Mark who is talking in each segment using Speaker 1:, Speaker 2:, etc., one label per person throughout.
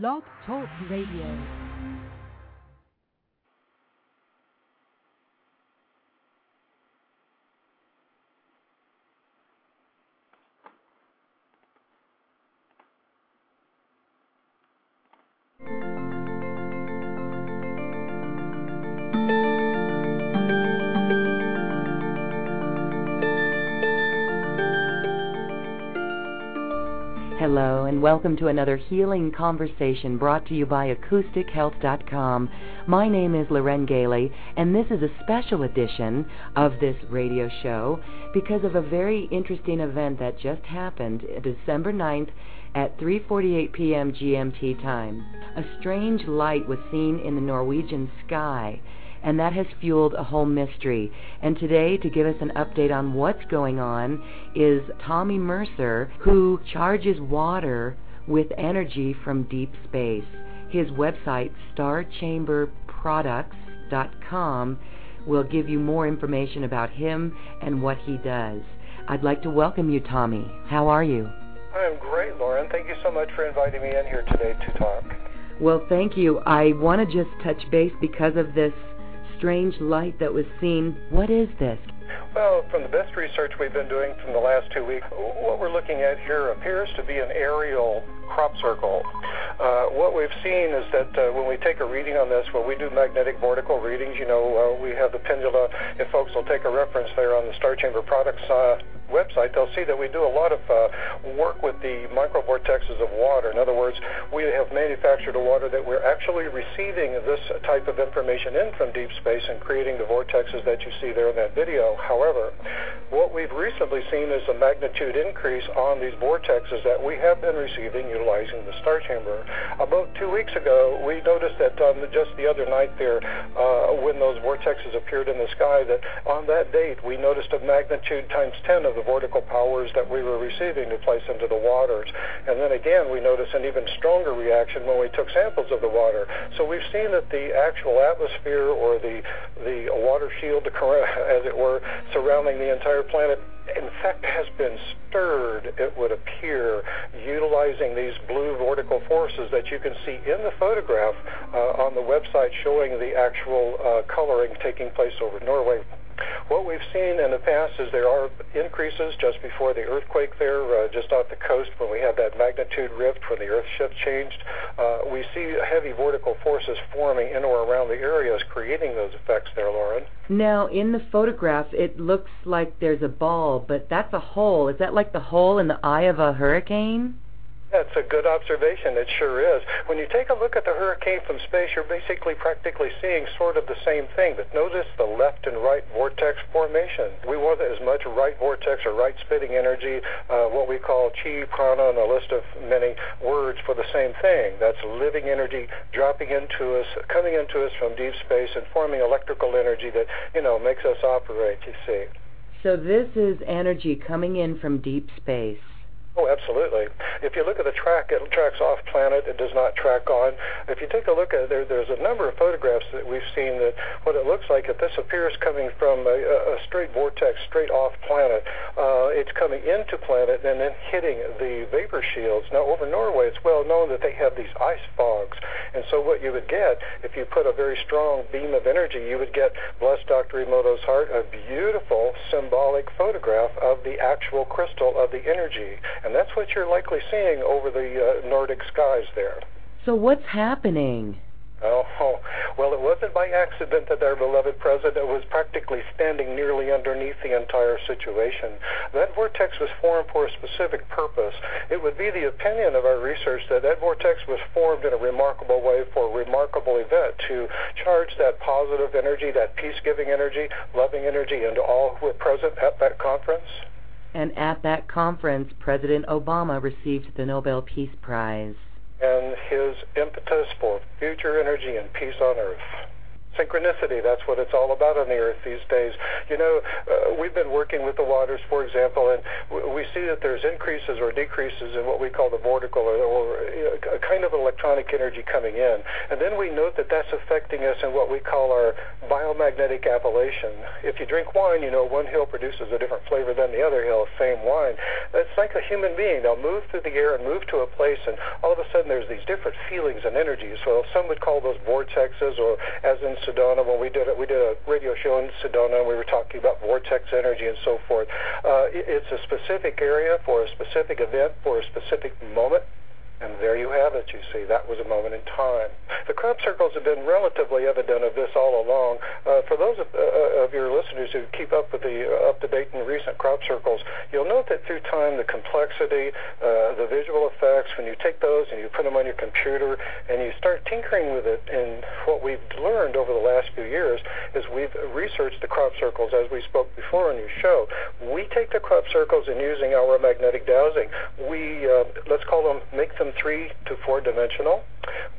Speaker 1: Blog Talk Radio.
Speaker 2: Welcome to another healing conversation brought to you by AcousticHealth.com. My name is Loren Gailey, and this is a special edition of this radio show because of a very interesting event that just happened December 9th at 3:48 p.m. GMT time. A strange light was seen in the Norwegian sky and that has fueled a whole mystery. And today, to give us an update on what's going on, is Tommie Mercer, who charges water with energy from deep space. His website, starchamberproducts.com, will give you more information about him and what he does. I'd like to welcome you, Tommie. How are you?
Speaker 3: I'm great, Lauren. Thank you so much for inviting me in here today to talk.
Speaker 2: Well, thank you. I want to just touch base because of this strange light that was seen. What is this?
Speaker 3: Well, from the best research we've been doing from the last two weeks, what we're looking at here appears to be an aerial crop circle. Uh, what we've seen is that uh, when we take a reading on this, when we do magnetic vortical readings, you know, uh, we have the pendula. If folks will take a reference there on the Star Chamber Products uh, website, they'll see that we do a lot of uh, work with the microvortexes of water. In other words, we have manufactured a water that we're actually receiving this type of information in from deep space and creating the vortexes that you see there in that video. However, what we've recently seen is a magnitude increase on these vortexes that we have been receiving utilizing the star chamber. About two weeks ago, we noticed that the, just the other night there, uh, when those vortexes appeared in the sky, that on that date we noticed a magnitude times 10 of the vortical powers that we were receiving to place into the waters. And then again, we noticed an even stronger reaction when we took samples of the water. So we've seen that the actual atmosphere or the the water shield, as it were, surrounding the entire planet in fact has been stirred, it would appear, utilizing these blue vortical forces that you can see in the photograph uh, on the website showing the actual uh, coloring taking place over Norway. What we've seen in the past is there are increases just before the earthquake there, uh, just off the coast when we had that magnitude rift when the earth shift changed. Uh, we see heavy vertical forces forming in or around the areas, creating those effects there, Lauren.
Speaker 2: Now, in the photograph, it looks like there's a ball, but that's a hole. Is that like the hole in the eye of a hurricane?
Speaker 3: That's a good observation. It sure is. When you take a look at the hurricane from space, you're basically practically seeing sort of the same thing. But notice the left and right vortex formation. We want as much right vortex or right spitting energy, uh, what we call chi, prana, and a list of many words for the same thing. That's living energy dropping into us, coming into us from deep space, and forming electrical energy that you know makes us operate. You see.
Speaker 2: So this is energy coming in from deep space.
Speaker 3: Oh, absolutely. If you look at the track, it tracks off planet. It does not track on. If you take a look at there, there's a number of photographs that we've seen that what it looks like, if this appears coming from a, a straight vortex, straight off planet, uh, it's coming into planet and then hitting the vapor shields. Now, over Norway, it's well known that they have these ice fogs. And so what you would get, if you put a very strong beam of energy, you would get, bless Dr. Emoto's heart, a beautiful symbolic photograph of the actual crystal of the energy. And that's what you're likely seeing over the uh, Nordic skies there.
Speaker 2: So what's happening?
Speaker 3: Oh, well, it wasn't by accident that our beloved president was practically standing nearly underneath the entire situation. That vortex was formed for a specific purpose. It would be the opinion of our research that that vortex was formed in a remarkable way for a remarkable event to charge that positive energy, that peace-giving energy, loving energy into all who were present at that conference.
Speaker 2: And at that conference, President Obama received the Nobel Peace Prize.
Speaker 3: And his impetus for future energy and peace on earth. Synchronicity, that's what it's all about on the earth these days. You know, uh, we've been working with the waters, for example, and w- we see that there's increases or decreases in what we call the vortical or, or a kind of electronic energy coming in. And then we note that that's affecting us in what we call our biomagnetic appellation. If you drink wine, you know, one hill produces a different flavor than the other hill, same wine. It's like a human being. They'll move through the air and move to a place, and all of a sudden there's these different feelings and energies. So some would call those vortexes, or as in Sedona, when we did it, we did a radio show in Sedona, and we were talking about vortex energy and so forth. Uh, it's a specific area for a specific event for a specific moment. And there you have it, you see. That was a moment in time. The crop circles have been relatively evident of this all along. Uh, for those of, uh, of, your listeners who keep up with the uh, up-to-date and recent crop circles, you'll note that through time the complexity, uh, the visual effects, when you take those and you put them on your computer and you start tinkering with it, and what we've learned over the last few years is we've researched the crop circles as we spoke before on your show. We take the crop circles and using our magnetic dowsing, we, uh, let's call them, make them three to four dimensional.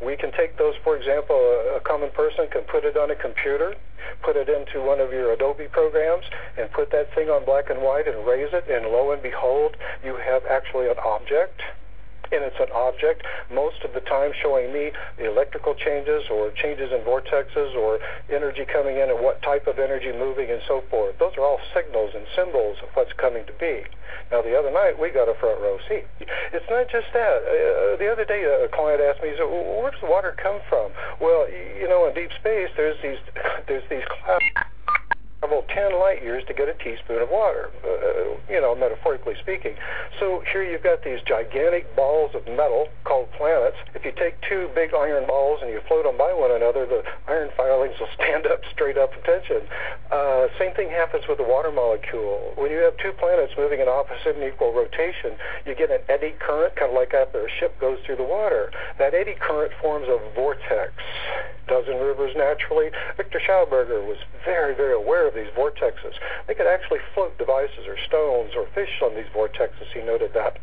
Speaker 3: We can take those, for example, a, a common person can put it on a computer, put it into one of your Adobe programs, and put that thing on black and white and raise it, and lo and behold, you have actually an object an object, most of the time showing me the electrical changes or changes in vortexes or energy coming in and what type of energy moving and so forth. Those are all signals and symbols of what's coming to be. Now, the other night, we got a front row seat. It's not just that. Uh, the other day, a client asked me, so where does water come from? Well, you know, in deep space, there's these, there's these clouds travel 10 light years to get a teaspoon of water, uh, you know, metaphorically speaking. So here you've got these gigantic balls of metal called planets. If you take two big iron balls and you float them by one another, the iron filings will stand up straight up attention. Uh, same thing happens with the water molecule. When you have two planets moving in opposite and equal rotation, you get an eddy current, kind of like after a ship goes through the water. That eddy current forms a vortex. Dozen rivers naturally. Victor Schauberger was very, very aware of these vortexes. They could actually float devices or stones or fish on these vortexes. He noted that.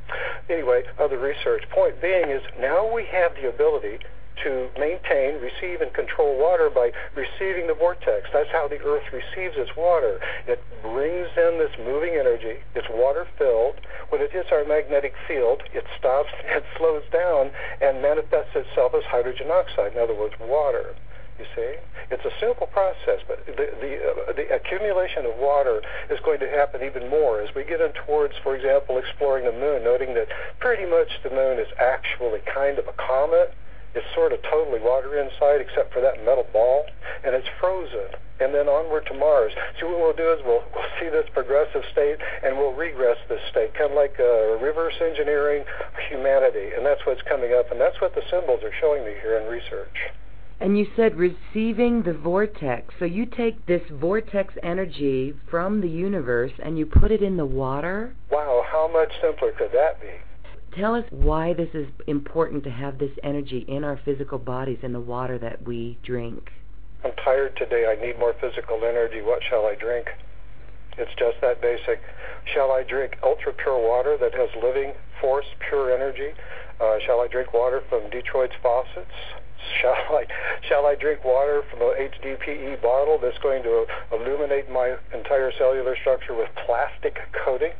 Speaker 3: Anyway, other research. Point being is now we have the ability to maintain, receive, and control water by receiving the vortex. That's how the Earth receives its water. It brings in this moving energy. It's water filled. When it hits our magnetic field, it stops, it slows down, and manifests itself as hydrogen oxide, in other words, water. You see, it's a simple process, but the the, uh, the accumulation of water is going to happen even more as we get in towards, for example, exploring the moon, noting that pretty much the moon is actually kind of a comet. It's sort of totally water inside, except for that metal ball, and it's frozen. And then onward to Mars. See, what we'll do is we'll, we'll see this progressive state, and we'll regress this state, kind of like uh, reverse engineering humanity. And that's what's coming up, and that's what the symbols are showing me here in research.
Speaker 2: And you said receiving the vortex. So you take this vortex energy from the universe and you put it in the water?
Speaker 3: Wow, how much simpler could that be?
Speaker 2: Tell us why this is important to have this energy in our physical bodies in the water that we drink.
Speaker 3: I'm tired today. I need more physical energy. What shall I drink? It's just that basic. Shall I drink ultra pure water that has living force, pure energy? Uh, shall I drink water from Detroit's faucets? Shall I shall I drink water from a HDPE bottle that's going to illuminate my entire cellular structure with plastic coating?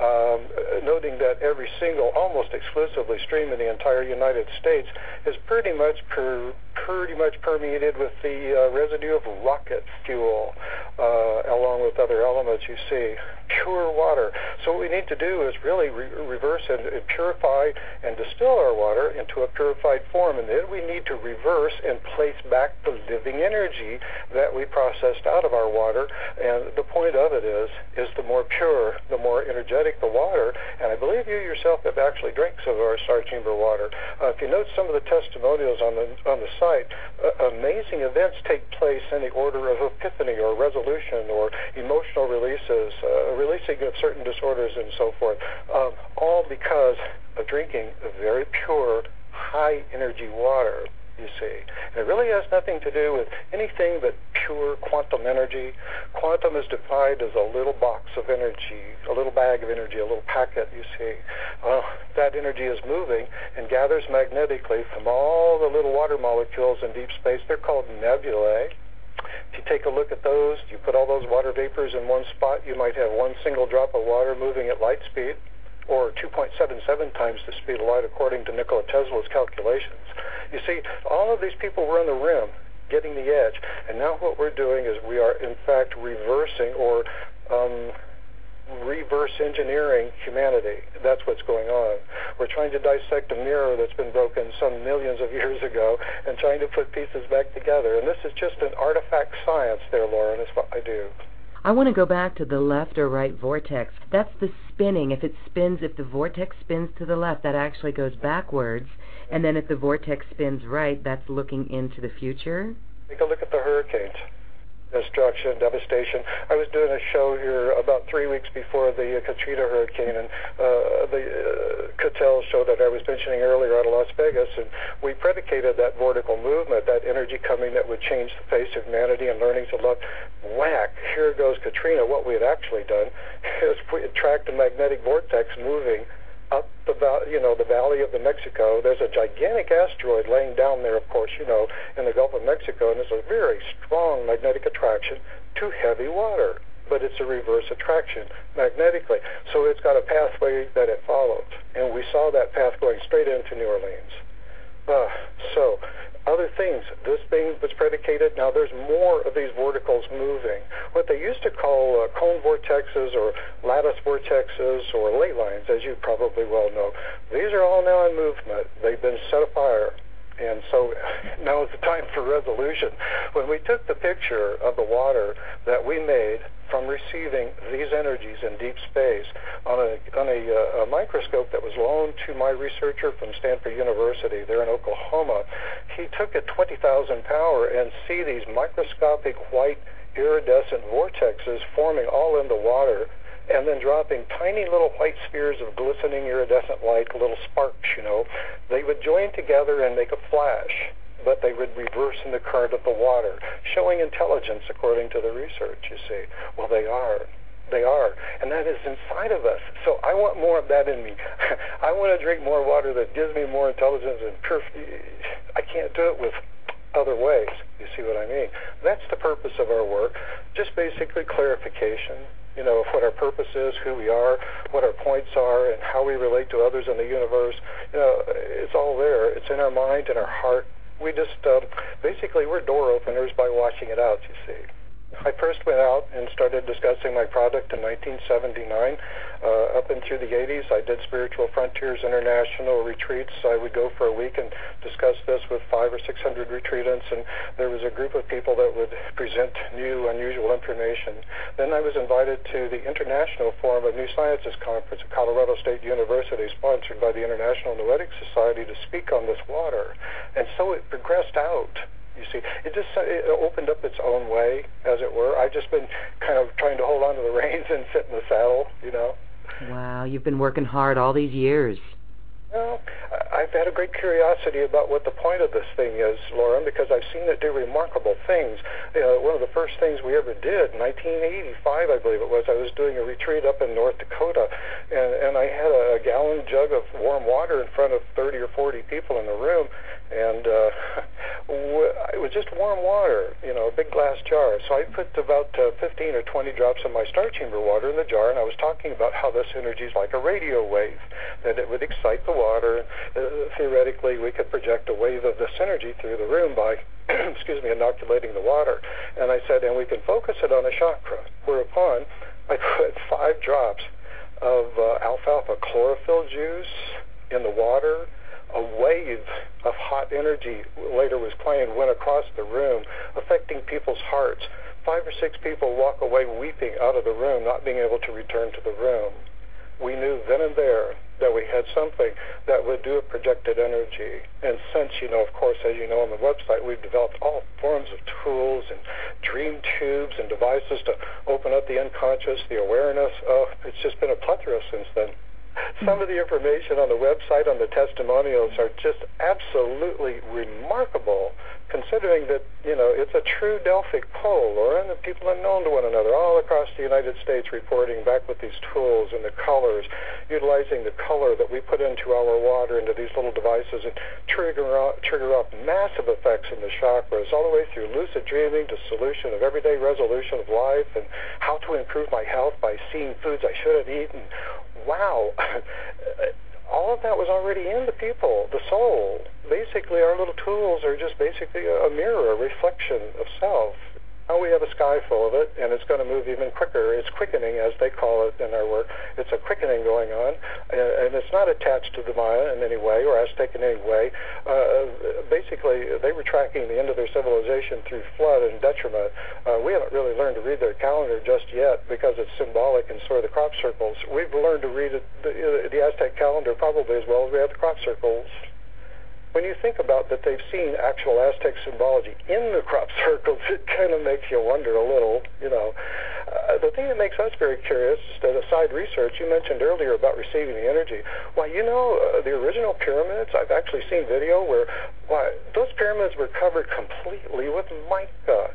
Speaker 3: Um, noting that every single, almost exclusively stream in the entire United States is pretty much per, pretty much permeated with the uh, residue of rocket fuel, uh, along with other elements you see. Pure water. So what we need to do is really re- reverse and, and purify and distill our water into a purified form, and then we need to reverse and place back the living energy that we processed out of our water. And the point of it is, is the more pure, the more energetic the water. And I believe you yourself have actually drank some of our star chamber water. Uh, if you note some of the testimonials on the on the site, uh, amazing events take place in the order of epiphany or resolution or emotional releases, uh, releasing of certain disorders and so forth, um, all because of drinking very pure, high energy water you see. It really has nothing to do with anything but pure quantum energy. Quantum is defined as a little box of energy, a little bag of energy, a little packet, you see. Uh, that energy is moving and gathers magnetically from all the little water molecules in deep space. They're called nebulae. If you take a look at those, you put all those water vapors in one spot, you might have one single drop of water moving at light speed, or 2.77 times the speed of light according to Nikola Tesla's calculations. You see, all of these people were on the rim, getting the edge, and now what we're doing is we are in fact reversing or um, reverse engineering humanity. That's what's going on. We're trying to dissect a mirror that's been broken some millions of years ago and trying to put pieces back together. And this is just an artifact science there, Lauren, is what I do.
Speaker 2: I want to go back to the left or right vortex. That's the spinning. If it spins, if the vortex spins to the left, that actually goes backwards. And then if the vortex spins right, that's looking into the future.
Speaker 3: Take a look at the hurricanes destruction, devastation. I was doing a show here about three weeks before the uh, Katrina hurricane, and uh, the uh, Cattell show that I was mentioning earlier out of Las Vegas, and we predicated that vortical movement, that energy coming that would change the face of humanity and learning to love. Whack! Here goes Katrina. What we had actually done is we had tracked a magnetic vortex moving up the you know the valley of the Mexico. There's a gigantic asteroid laying down there, of course, you know, in the Gulf of Mexico, and there's a very strong magnetic attraction to heavy water. But it's a reverse attraction magnetically, so it's got a pathway that it follows, and we saw that path going straight into New Orleans. Uh, so other things. This thing was predicated. Now there's more of these vorticles moving. What they used to call uh, cone vortexes or lattice vortexes or ley lines, as you probably well know. These are all now in movement. They've been set afire. And so now is the time for resolution. When we took the picture of the water that we made from receiving these energies in deep space on a, on a, uh, a microscope that was loaned to my researcher from Stanford University there in Oklahoma. He took a 20,000 power and see these microscopic white iridescent vortexes forming all in the water and then dropping tiny little white spheres of glistening iridescent light, little sparks, you know. They would join together and make a flash but they would reverse in the current of the water, showing intelligence according to the research, you see. Well, they are. They are. And that is inside of us. So I want more of that in me. I want to drink more water that gives me more intelligence and pure. I can't do it with other ways. You see what I mean? That's the purpose of our work. Just basically clarification, you know, of what our purpose is, who we are, what our points are, and how we relate to others in the universe. You know, it's all there. It's in our mind and our heart we just uh, basically we're door openers by watching it out. You see. I first went out and started discussing my product in 1979. Uh, up and through the 80s, I did Spiritual Frontiers International retreats. I would go for a week and discuss this with five or six hundred retreatants, and there was a group of people that would present new, unusual information. Then I was invited to the International Forum of New Sciences Conference at Colorado State University, sponsored by the International Noetic Society, to speak on this water. And so it progressed out you see, it just it opened up its own way, as it were. I've just been kind of trying to hold on to the reins and sit in the saddle, you know.
Speaker 2: Wow, you've been working hard all these years.
Speaker 3: Well, I've had a great curiosity about what the point of this thing is, Lauren, because I've seen it do remarkable things. Uh, one of the first things we ever did, 1985, I believe it was, I was doing a retreat up in North Dakota, and, and I had a, a gallon jug of warm water in front of 30 or 40 people in the room, and uh, it was just warm water, you know, a big glass jar. So I put about uh, 15 or 20 drops of my star chamber water in the jar, and I was talking about how this energy is like a radio wave, that it would excite the water. Uh, theoretically, we could project a wave of this energy through the room by, excuse me, inoculating the water. And I said, and we can focus it on a chakra. Whereupon, I put five drops of uh, alfalfa chlorophyll juice in the water a wave of hot energy later was claimed went across the room, affecting people's hearts. Five or six people walk away weeping out of the room, not being able to return to the room. We knew then and there that we had something that would do a projected energy. And since, you know, of course, as you know on the website, we've developed all forms of tools and dream tubes and devices to open up the unconscious, the awareness. Oh, it's just been a plethora since then. Some of the information on the website on the testimonials are just absolutely remarkable. Considering that, you know, it's a true Delphic pole, Lauren, and people are known to one another all across the United States reporting back with these tools and the colors, utilizing the color that we put into our water into these little devices and trigger trigger up massive effects in the chakras, all the way through lucid dreaming to solution of everyday resolution of life and how to improve my health by seeing foods I should have eaten. Wow. all of that was already in the people, the soul. Basically, our little tools are just basically a mirror, a reflection of self. Now we have a sky full of it, and it's going to move even quicker. It's quickening, as they call it in our work. It's a quickening going on, and, it's not attached to the Maya in any way or Aztec in any way. Uh, basically, they were tracking the end of their civilization through flood and detriment. Uh, we haven't really learned to read their calendar just yet because it's symbolic and sort of the crop circles. We've learned to read it, the, the Aztec calendar probably as well as we have the crop circles when you think about that they've seen actual Aztec symbology in the crop circles, it kind of makes you wonder a little, you know. Uh, the thing that makes us very curious is that aside research, you mentioned earlier about receiving the energy. Why, you know, uh, the original pyramids, I've actually seen video where, why, those pyramids were covered completely with mica,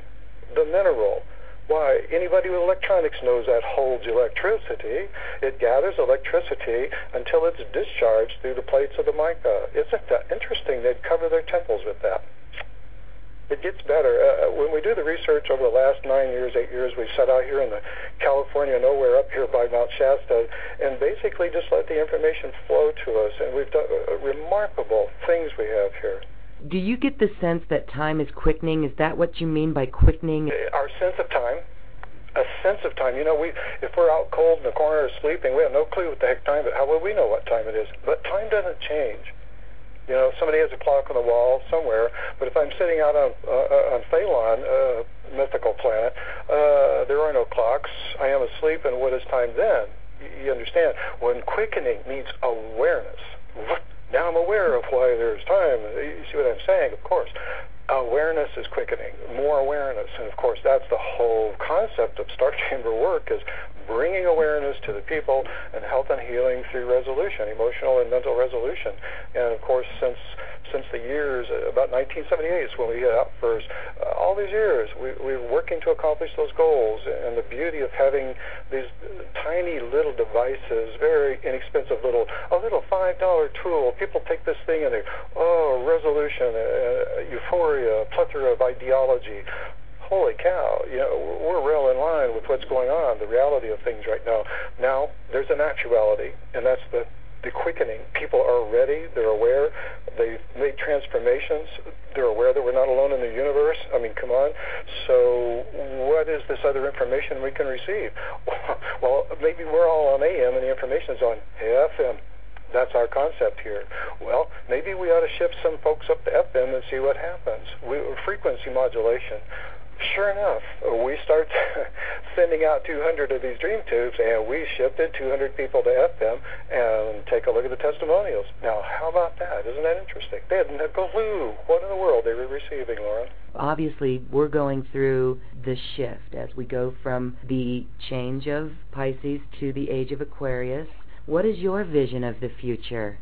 Speaker 3: the mineral. Why, anybody with electronics knows that holds electricity. It gathers electricity until it's discharged through the plates of the mica. Isn't that interesting? They'd cover their temples with that. It gets better. Uh, uh, when we do the research over the last nine years, eight years, we set out here in the California nowhere up here by Mount Shasta and basically just let the information flow to us. And we've done uh, remarkable things we have here.
Speaker 2: Do you get the sense that time is quickening? Is that what you mean by quickening?
Speaker 3: Our sense of time, a sense of time. You know, we if we're out cold in the corner sleeping, we have no clue what the heck time. But how will we know what time it is? But time doesn't change. You know, somebody has a clock on the wall somewhere, but if I'm sitting out on uh, on Phaelon, uh, mythical planet, uh, there are no clocks. I am asleep, and what is time then? You understand? When quickening means awareness. What now I'm aware of why there's time. You see what I'm saying? Of course. Awareness is quickening, more awareness. And of course, that's the whole concept of Star Chamber work is bringing awareness to the people and health and healing through resolution, emotional and mental resolution. And of course, since since the years about 1978 is when we hit out first. Uh, all these years, we, we're working to accomplish those goals, and the beauty of having these tiny little devices, very inexpensive little, a little five dollar tool. People take this thing and they, oh, resolution, uh, euphoria, plethora of ideology holy cow, you know, we're real in line with what's going on, the reality of things right now. Now, there's an actuality, and that's the, the quickening. People are ready, they're aware, they've made transformations, they're aware that we're not alone in the universe. I mean, come on. So, what is this other information we can receive? well, maybe we're all on AM and the information is on FM. That's our concept here. Well, maybe we ought to shift some folks up to FM and see what happens. We, frequency modulation sure enough, we start sending out 200 of these dream tubes, and we shifted 200 people to FM and take a look at the testimonials. Now, how about that? Isn't that interesting? They had no clue what in the world they were receiving, Lauren.
Speaker 2: Obviously, we're going through the shift as we go from the change of Pisces to the age of Aquarius. What is your vision of the future?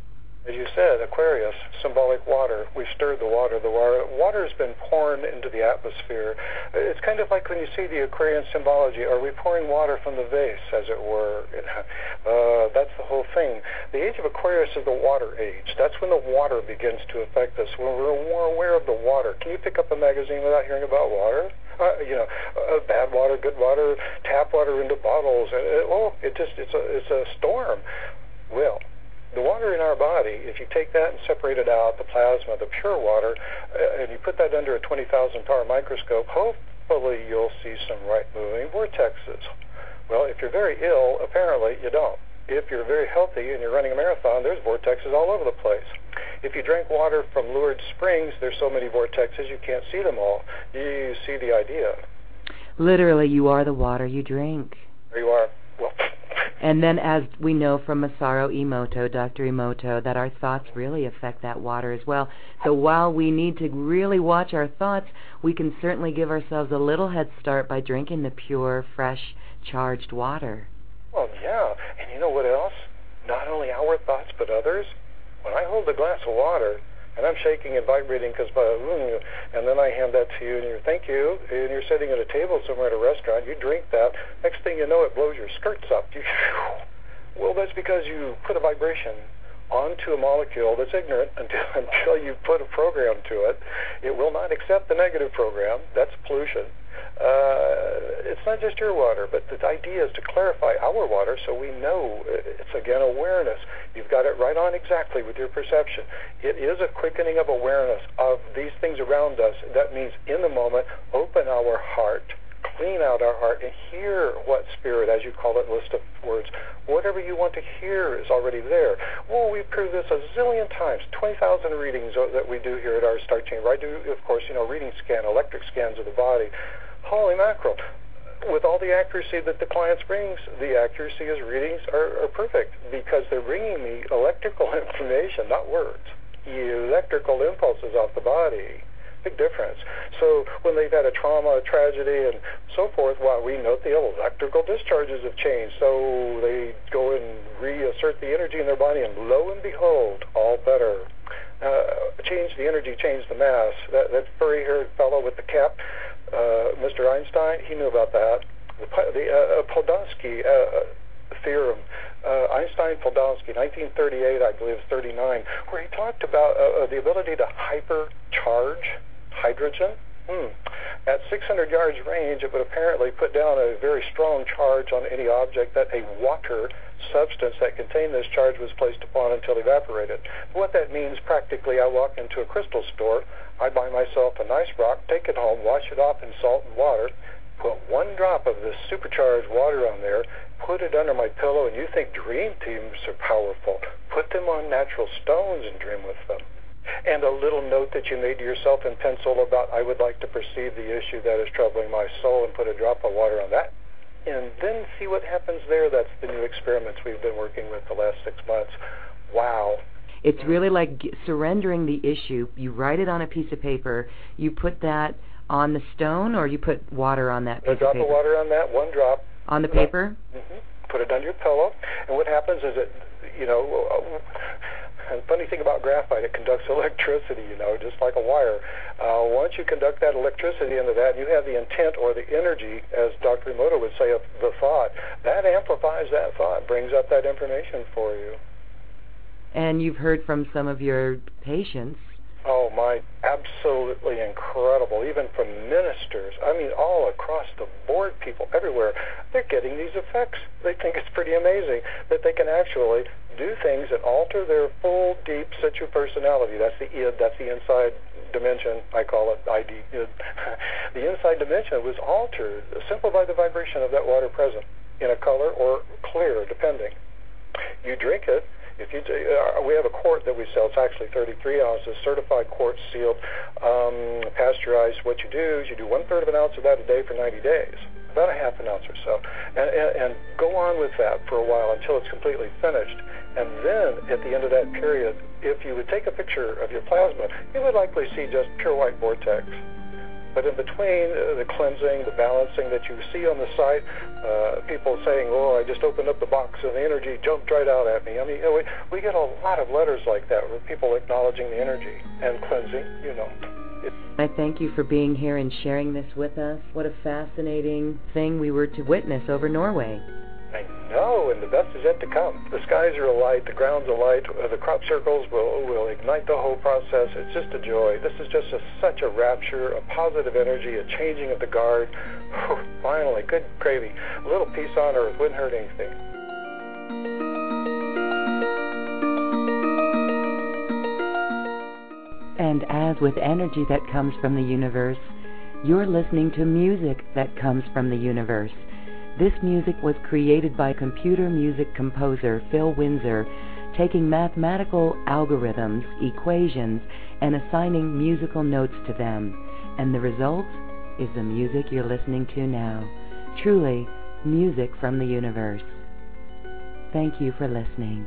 Speaker 3: As you said, Aquarius, symbolic water. We stirred the water. The water, water has been poured into the atmosphere. It's kind of like when you see the Aquarian symbology. Are we pouring water from the vase, as it were? Uh, that's the whole thing. The age of Aquarius is the water age. That's when the water begins to affect us. When we're more aware of the water. Can you pick up a magazine without hearing about water? Uh, you know, uh, bad water, good water, tap water into bottles. And it, well, it just it's a it's a storm. Well, the water in our body, if you take that and separate it out, the plasma, the pure water, uh, and you put that under a 20,000 power microscope, hopefully you'll see some right moving vortexes. Well, if you're very ill, apparently you don't. If you're very healthy and you're running a marathon, there's vortexes all over the place. If you drink water from Lourdes Springs, there's so many vortexes you can't see them all. You see the idea.
Speaker 2: Literally, you are the water you drink.
Speaker 3: There you are. Well,
Speaker 2: and then, as we know from Masaru Emoto, Dr. Emoto, that our thoughts really affect that water as well. So while we need to really watch our thoughts, we can certainly give ourselves a little head start by drinking the pure, fresh, charged water.
Speaker 3: Well, yeah. And you know what else? Not only our thoughts, but others. When I hold a glass of water, and I'm shaking and vibrating because, and then I hand that to you, and you're thank you, and you're sitting at a table somewhere at a restaurant. You drink that. Next thing you know, it blows your skirts up. You, well, that's because you put a vibration onto a molecule that's ignorant until, until you put a program to it. It will not accept the negative program. That's pollution. Uh, it's not just your water, but the idea is to clarify our water so we know. It's again awareness. You've got it right on exactly with your perception. It is a quickening of awareness of these things around us. That means in the moment, open our heart clean out our heart and hear what spirit, as you call it, list of words, whatever you want to hear is already there. Well, we've proved this a zillion times. 20,000 readings that we do here at our Star Chamber. I do, of course, you know, reading scan, electric scans of the body. Holy mackerel. With all the accuracy that the clients brings, the accuracy is readings are, are perfect because they're bringing me electrical information, not words. Electrical impulses off the body big difference. So when they've had a trauma, a tragedy, and so forth, well, we note the electrical discharges have changed. So they go and reassert the energy in their body, and lo and behold, all better. Uh, change the energy, change the mass. That, that furry-haired fellow with the cap, Mr. Einstein, he knew about that. The, the uh, Podolsky uh, theorem, uh, Einstein-Podolsky, 1938, I believe, 39, where he talked about uh, uh, the ability to hypercharge hydrogen. Hmm. At 600 yards range, it would apparently put down a very strong charge on any object that a water substance that contained this charge was placed upon until evaporated. What that means practically, I walk into a crystal store, I buy myself a nice rock, take it home, wash it off in salt and water, put one drop of this supercharged water on there, put it under my pillow, and you think dream teams are powerful. Put them on natural stones and dream with them and a little note that you made to yourself in pencil about I would like to perceive the issue that is troubling my soul and put a drop of water on that. And then see what happens there. That's the new experiments we've been working with the last six months. Wow.
Speaker 2: It's really like surrendering the issue. You write it on a piece of paper. You put that on the stone, or you put water on that piece
Speaker 3: a drop
Speaker 2: of
Speaker 3: of water on that, one drop.
Speaker 2: On the paper.
Speaker 3: Mm-hmm. Put it under your pillow, and what happens is it, you know, and funny thing about graphite, it conducts electricity, you know, just like a wire. Uh, once you conduct that electricity into that, you have the intent or the energy, as Dr. Emoto would say, of the thought, that amplifies that thought, brings up that information for you.
Speaker 2: And you've heard from some of your patients
Speaker 3: Oh my, absolutely incredible. Even from ministers, I mean, all across the board, people everywhere, they're getting these effects. They think it's pretty amazing that they can actually do things that alter their full, deep situ personality. That's the id, that's the inside dimension. I call it ID. Id. the inside dimension was altered simply by the vibration of that water present in a color or clear, depending. You drink it, if you uh, we have a quart that we sell, it's actually 33 ounces, certified quart sealed, um, pasteurized. What you do is you do one third of an ounce of that a day for 90 days, about a half an ounce or so, and, and, and go on with that for a while until it's completely finished. And then at the end of that period, if you would take a picture of your plasma, you would likely see just pure white vortex. But in between uh, the cleansing, the balancing that you see on the site, uh, people saying, "Oh, I just opened up the box and the energy jumped right out at me." I mean, you know, we we get a lot of letters like that with people acknowledging the energy and cleansing. You know.
Speaker 2: I thank you for being here and sharing this with us. What a fascinating thing we were to witness over Norway.
Speaker 3: Know, and the best is yet to come. The skies are alight, the ground's alight, the crop circles will, will ignite the whole process. It's just a joy. This is just a, such a rapture, a positive energy, a changing of the guard. Finally, good gravy. A little peace on earth wouldn't hurt anything.
Speaker 2: And as with energy that comes from the universe, you're listening to music that comes from the universe. This music was created by computer music composer Phil Windsor, taking mathematical algorithms, equations, and assigning musical notes to them. And the result is the music you're listening to now. Truly, music from the universe. Thank you for listening.